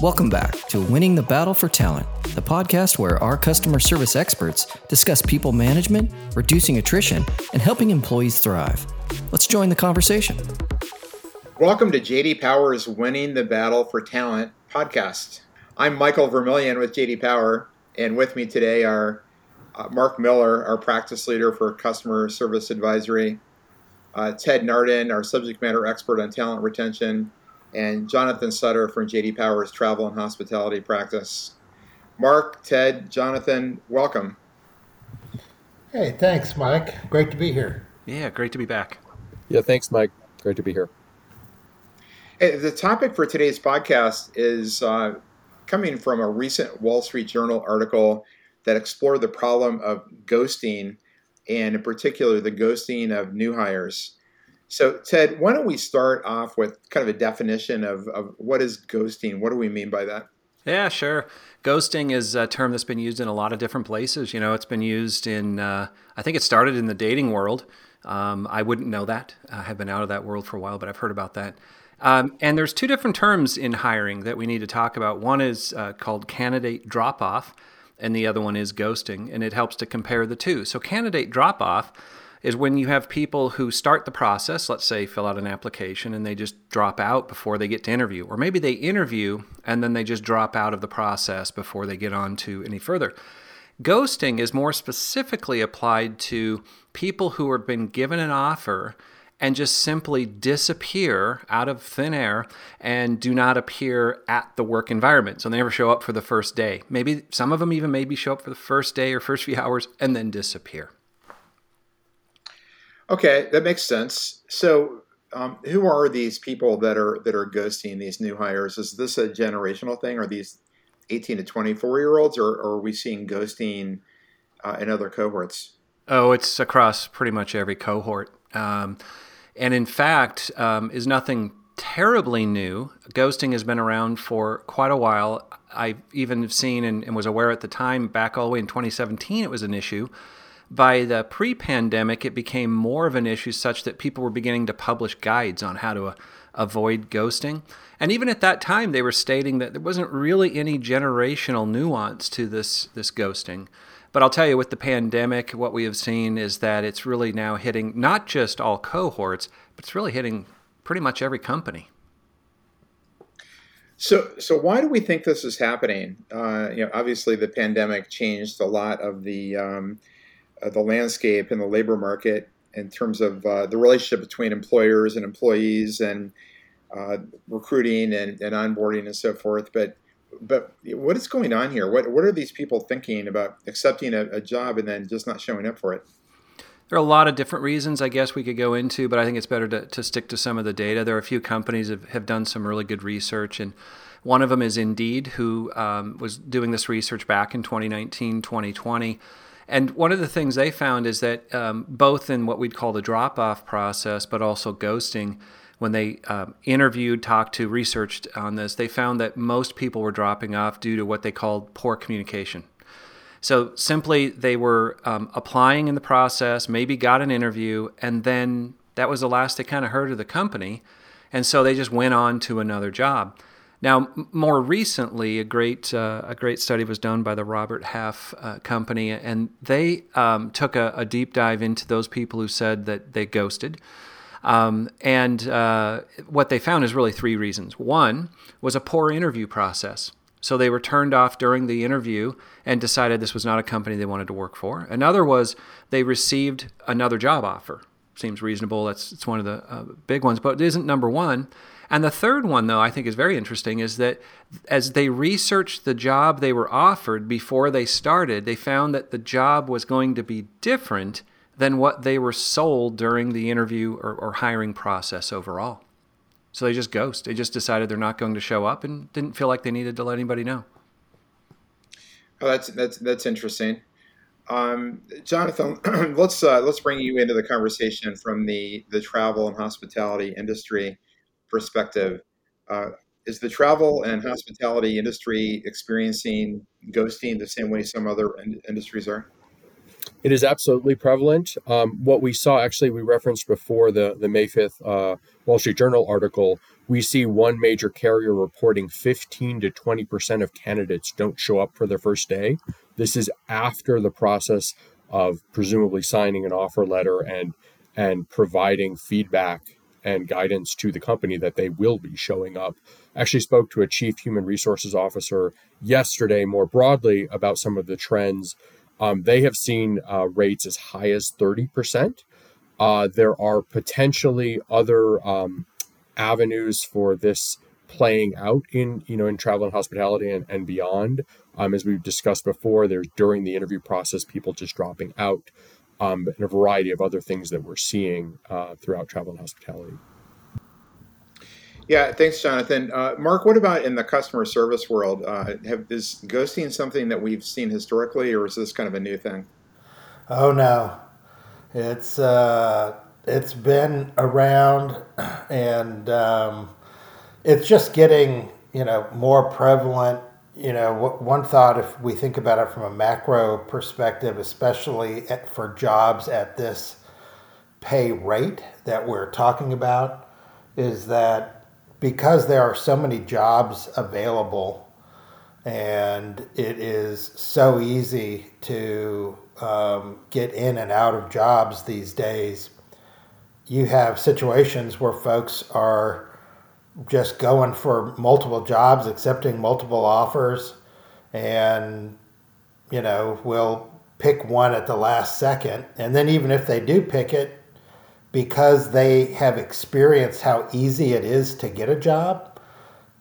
Welcome back to Winning the Battle for Talent, the podcast where our customer service experts discuss people management, reducing attrition, and helping employees thrive. Let's join the conversation. Welcome to JD Power's Winning the Battle for Talent podcast. I'm Michael Vermillion with JD Power, and with me today are uh, Mark Miller, our practice leader for customer service advisory, uh, Ted Nardin, our subject matter expert on talent retention, and Jonathan Sutter from JD Power's travel and hospitality practice. Mark, Ted, Jonathan, welcome. Hey, thanks, Mike. Great to be here. Yeah, great to be back. Yeah, thanks, Mike. Great to be here. Hey, the topic for today's podcast is uh, coming from a recent Wall Street Journal article that explored the problem of ghosting, and in particular, the ghosting of new hires. So, Ted, why don't we start off with kind of a definition of, of what is ghosting? What do we mean by that? Yeah, sure. Ghosting is a term that's been used in a lot of different places. You know, it's been used in, uh, I think it started in the dating world. Um, I wouldn't know that. I have been out of that world for a while, but I've heard about that. Um, and there's two different terms in hiring that we need to talk about. One is uh, called candidate drop off, and the other one is ghosting, and it helps to compare the two. So, candidate drop off is when you have people who start the process, let's say fill out an application, and they just drop out before they get to interview. Or maybe they interview and then they just drop out of the process before they get on to any further. Ghosting is more specifically applied to people who have been given an offer and just simply disappear out of thin air and do not appear at the work environment. So they never show up for the first day. Maybe some of them even maybe show up for the first day or first few hours and then disappear. Okay, that makes sense. So, um, who are these people that are that are ghosting these new hires? Is this a generational thing? Are these eighteen to twenty four year olds, or, or, are we seeing ghosting uh, in other cohorts? Oh, it's across pretty much every cohort, um, and in fact, um, is nothing terribly new. Ghosting has been around for quite a while. I've even seen and, and was aware at the time, back all the way in 2017, it was an issue by the pre pandemic, it became more of an issue such that people were beginning to publish guides on how to uh, avoid ghosting. And even at that time, they were stating that there wasn't really any generational nuance to this, this ghosting. But I'll tell you, with the pandemic, what we have seen is that it's really now hitting not just all cohorts, but it's really hitting pretty much every company. So, so why do we think this is happening? Uh, you know, obviously the pandemic changed a lot of the um, uh, the landscape in the labor market in terms of uh, the relationship between employers and employees and uh, recruiting and, and, onboarding and so forth. But but what is going on here? What what are these people thinking about accepting a, a job and then just not showing up for it? There are a lot of different reasons I guess we could go into, but I think it's better to, to stick to some of the data. There are a few companies that have, done some really good research, and one of them is Indeed, who um, was doing this research back in 2019, 2020 and one of the things they found is that um, both in what we'd call the drop off process, but also ghosting, when they um, interviewed, talked to, researched on this, they found that most people were dropping off due to what they called poor communication. So simply, they were um, applying in the process, maybe got an interview, and then that was the last they kind of heard of the company. And so they just went on to another job. Now, more recently, a great uh, a great study was done by the Robert Half uh, Company, and they um, took a, a, deep dive into those people who said that they ghosted. Um, and uh, what they found is really three reasons. One was a poor interview process. So they were turned off during the interview and decided this was not a company they wanted to work for. Another was they received another job offer. Seems reasonable. That's it's one of the uh, big ones, but it isn't number one. And the third one, though, I think is very interesting, is that as they researched the job they were offered before they started, they found that the job was going to be different than what they were sold during the interview or, or hiring process overall. So they just ghost. They just decided they're not going to show up and didn't feel like they needed to let anybody know. Oh, that's that's that's interesting. Um, Jonathan, let's uh, let's bring you into the conversation from the the travel and hospitality industry perspective, uh, is the travel and hospitality industry experiencing ghosting the same way some other in- industries are? It is absolutely prevalent. Um, what we saw, actually, we referenced before the, the May 5th uh, Wall Street Journal article, we see one major carrier reporting 15 to 20% of candidates don't show up for their first day. This is after the process of presumably signing an offer letter and and providing feedback and guidance to the company that they will be showing up. I actually spoke to a chief human resources officer yesterday more broadly about some of the trends. Um, they have seen uh, rates as high as 30%. Uh, there are potentially other um, avenues for this playing out in you know in travel and hospitality and, and beyond um, as we've discussed before there's during the interview process people just dropping out um, and a variety of other things that we're seeing uh, throughout travel and hospitality. Yeah thanks jonathan. Uh, mark what about in the customer service world? Uh, have, is ghosting something that we've seen historically or is this kind of a new thing? Oh no. It's uh, it's been around and um, it's just getting you know more prevalent you know one thought if we think about it from a macro perspective especially at, for jobs at this pay rate that we're talking about is that because there are so many jobs available and it is so easy to um, get in and out of jobs these days you have situations where folks are just going for multiple jobs, accepting multiple offers, and you know we'll pick one at the last second. And then even if they do pick it, because they have experienced how easy it is to get a job,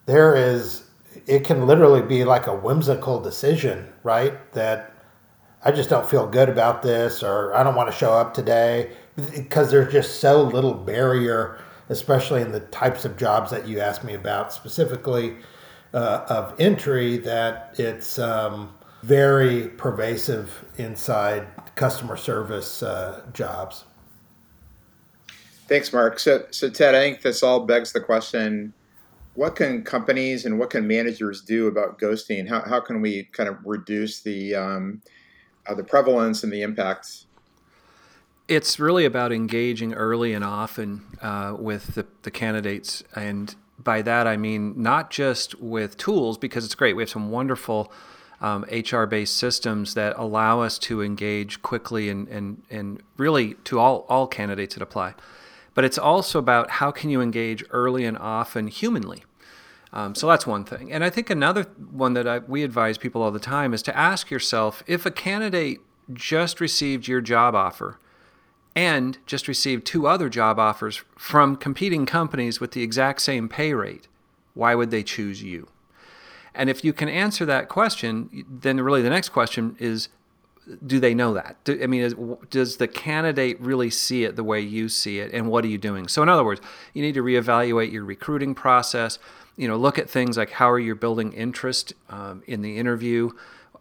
there is it can literally be like a whimsical decision, right? That I just don't feel good about this, or I don't want to show up today because there's just so little barrier, especially in the types of jobs that you asked me about specifically uh, of entry, that it's um, very pervasive inside customer service uh, jobs. Thanks, Mark. So, so Ted, I think this all begs the question: What can companies and what can managers do about ghosting? How, how can we kind of reduce the um, uh, the prevalence and the impacts it's really about engaging early and often uh, with the, the candidates. And by that, I mean not just with tools, because it's great. We have some wonderful um, HR based systems that allow us to engage quickly and, and, and really to all, all candidates that apply. But it's also about how can you engage early and often humanly. Um, so that's one thing. And I think another one that I, we advise people all the time is to ask yourself if a candidate just received your job offer, and just received two other job offers from competing companies with the exact same pay rate, why would they choose you? And if you can answer that question, then really the next question is do they know that? Do, I mean, is, does the candidate really see it the way you see it, and what are you doing? So, in other words, you need to reevaluate your recruiting process. You know, look at things like how are you building interest um, in the interview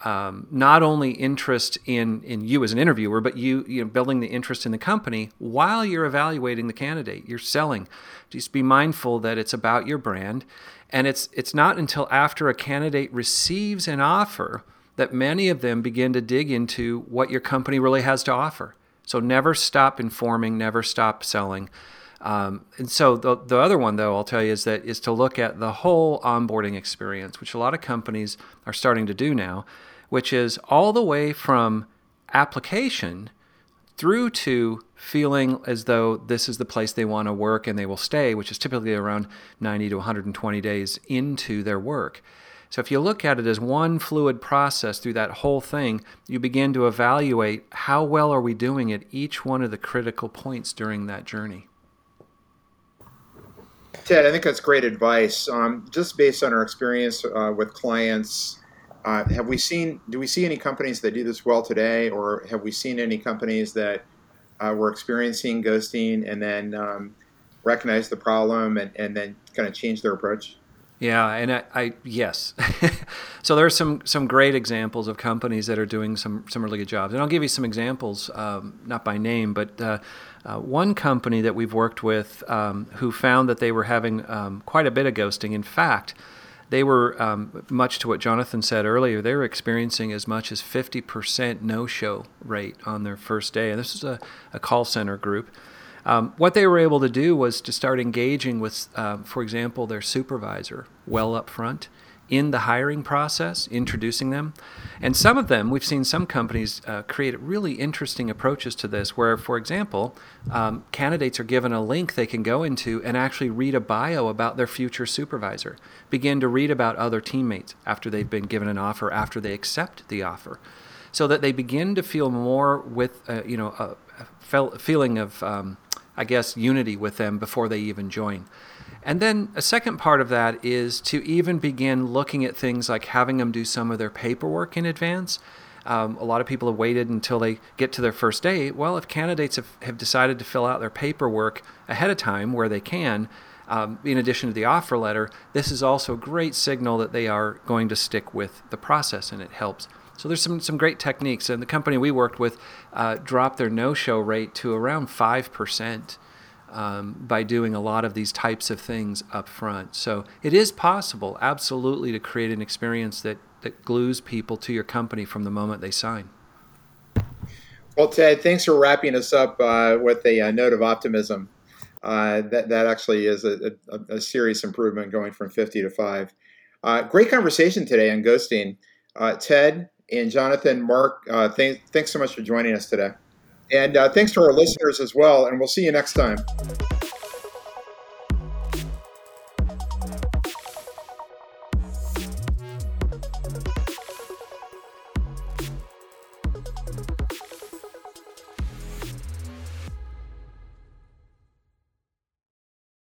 um, not only interest in in you as an interviewer, but you you know building the interest in the company while you're evaluating the candidate. You're selling. Just be mindful that it's about your brand, and it's it's not until after a candidate receives an offer that many of them begin to dig into what your company really has to offer. So never stop informing, never stop selling. Um, and so the, the other one, though, I'll tell you is that is to look at the whole onboarding experience, which a lot of companies are starting to do now, which is all the way from application through to feeling as though this is the place they want to work and they will stay, which is typically around 90 to 120 days into their work. So if you look at it as one fluid process through that whole thing, you begin to evaluate how well are we doing at each one of the critical points during that journey. Ted, I think that's great advice. Um, just based on our experience uh, with clients, uh, have we seen? Do we see any companies that do this well today, or have we seen any companies that uh, were experiencing ghosting and then um, recognize the problem and, and then kind of change their approach? Yeah, and I, I yes. so there are some some great examples of companies that are doing some some really good jobs, and I'll give you some examples, um, not by name, but uh, uh, one company that we've worked with um, who found that they were having um, quite a bit of ghosting. In fact, they were, um, much to what Jonathan said earlier, they were experiencing as much as 50% no show rate on their first day. And this is a, a call center group. Um, what they were able to do was to start engaging with, uh, for example, their supervisor well up front in the hiring process, introducing them. And some of them, we've seen some companies uh, create really interesting approaches to this, where, for example, um, candidates are given a link they can go into and actually read a bio about their future supervisor, begin to read about other teammates after they've been given an offer, after they accept the offer, so that they begin to feel more with, uh, you know, a, a feeling of, um, I guess, unity with them before they even join. And then a second part of that is to even begin looking at things like having them do some of their paperwork in advance. Um, a lot of people have waited until they get to their first day. Well, if candidates have, have decided to fill out their paperwork ahead of time where they can, um, in addition to the offer letter, this is also a great signal that they are going to stick with the process and it helps. So there's some, some great techniques. And the company we worked with uh, dropped their no show rate to around 5% um, by doing a lot of these types of things up front. So it is possible, absolutely, to create an experience that, that glues people to your company from the moment they sign. Well, Ted, thanks for wrapping us up uh, with a, a, note of optimism. Uh, that, that actually is a, a, a, serious improvement going from 50 to 5. Uh, great conversation today on ghosting. Uh, Ted and Jonathan, Mark, uh, th- thanks so much for joining us today. And uh, thanks to our listeners as well. And we'll see you next time.